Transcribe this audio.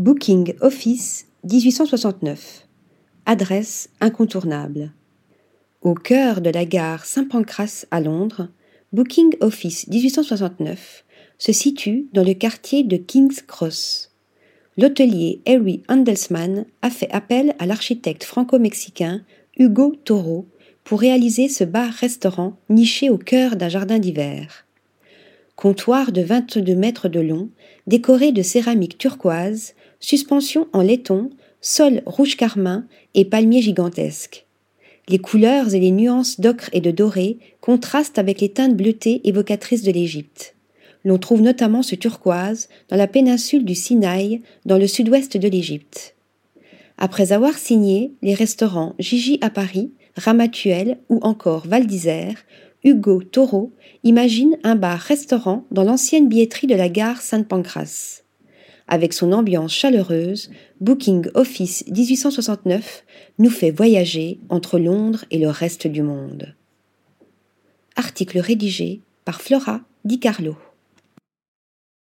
Booking Office 1869. Adresse incontournable. Au cœur de la gare Saint-Pancras à Londres, Booking Office 1869 se situe dans le quartier de King's Cross. L'hôtelier Harry Handelsman a fait appel à l'architecte franco-mexicain Hugo Toro pour réaliser ce bar-restaurant niché au cœur d'un jardin d'hiver. Comptoir de 22 mètres de long, décoré de céramique turquoise, suspension en laiton, sol rouge carmin et palmiers gigantesques. Les couleurs et les nuances d'ocre et de doré contrastent avec les teintes bleutées évocatrices de l'Égypte. L'on trouve notamment ce turquoise dans la péninsule du Sinaï, dans le sud-ouest de l'Égypte. Après avoir signé les restaurants Gigi à Paris, Ramatuel ou encore Val d'Isère, Hugo Taureau imagine un bar-restaurant dans l'ancienne billetterie de la gare Sainte-Pancras. Avec son ambiance chaleureuse, Booking Office 1869 nous fait voyager entre Londres et le reste du monde. Article rédigé par Flora Di Carlo.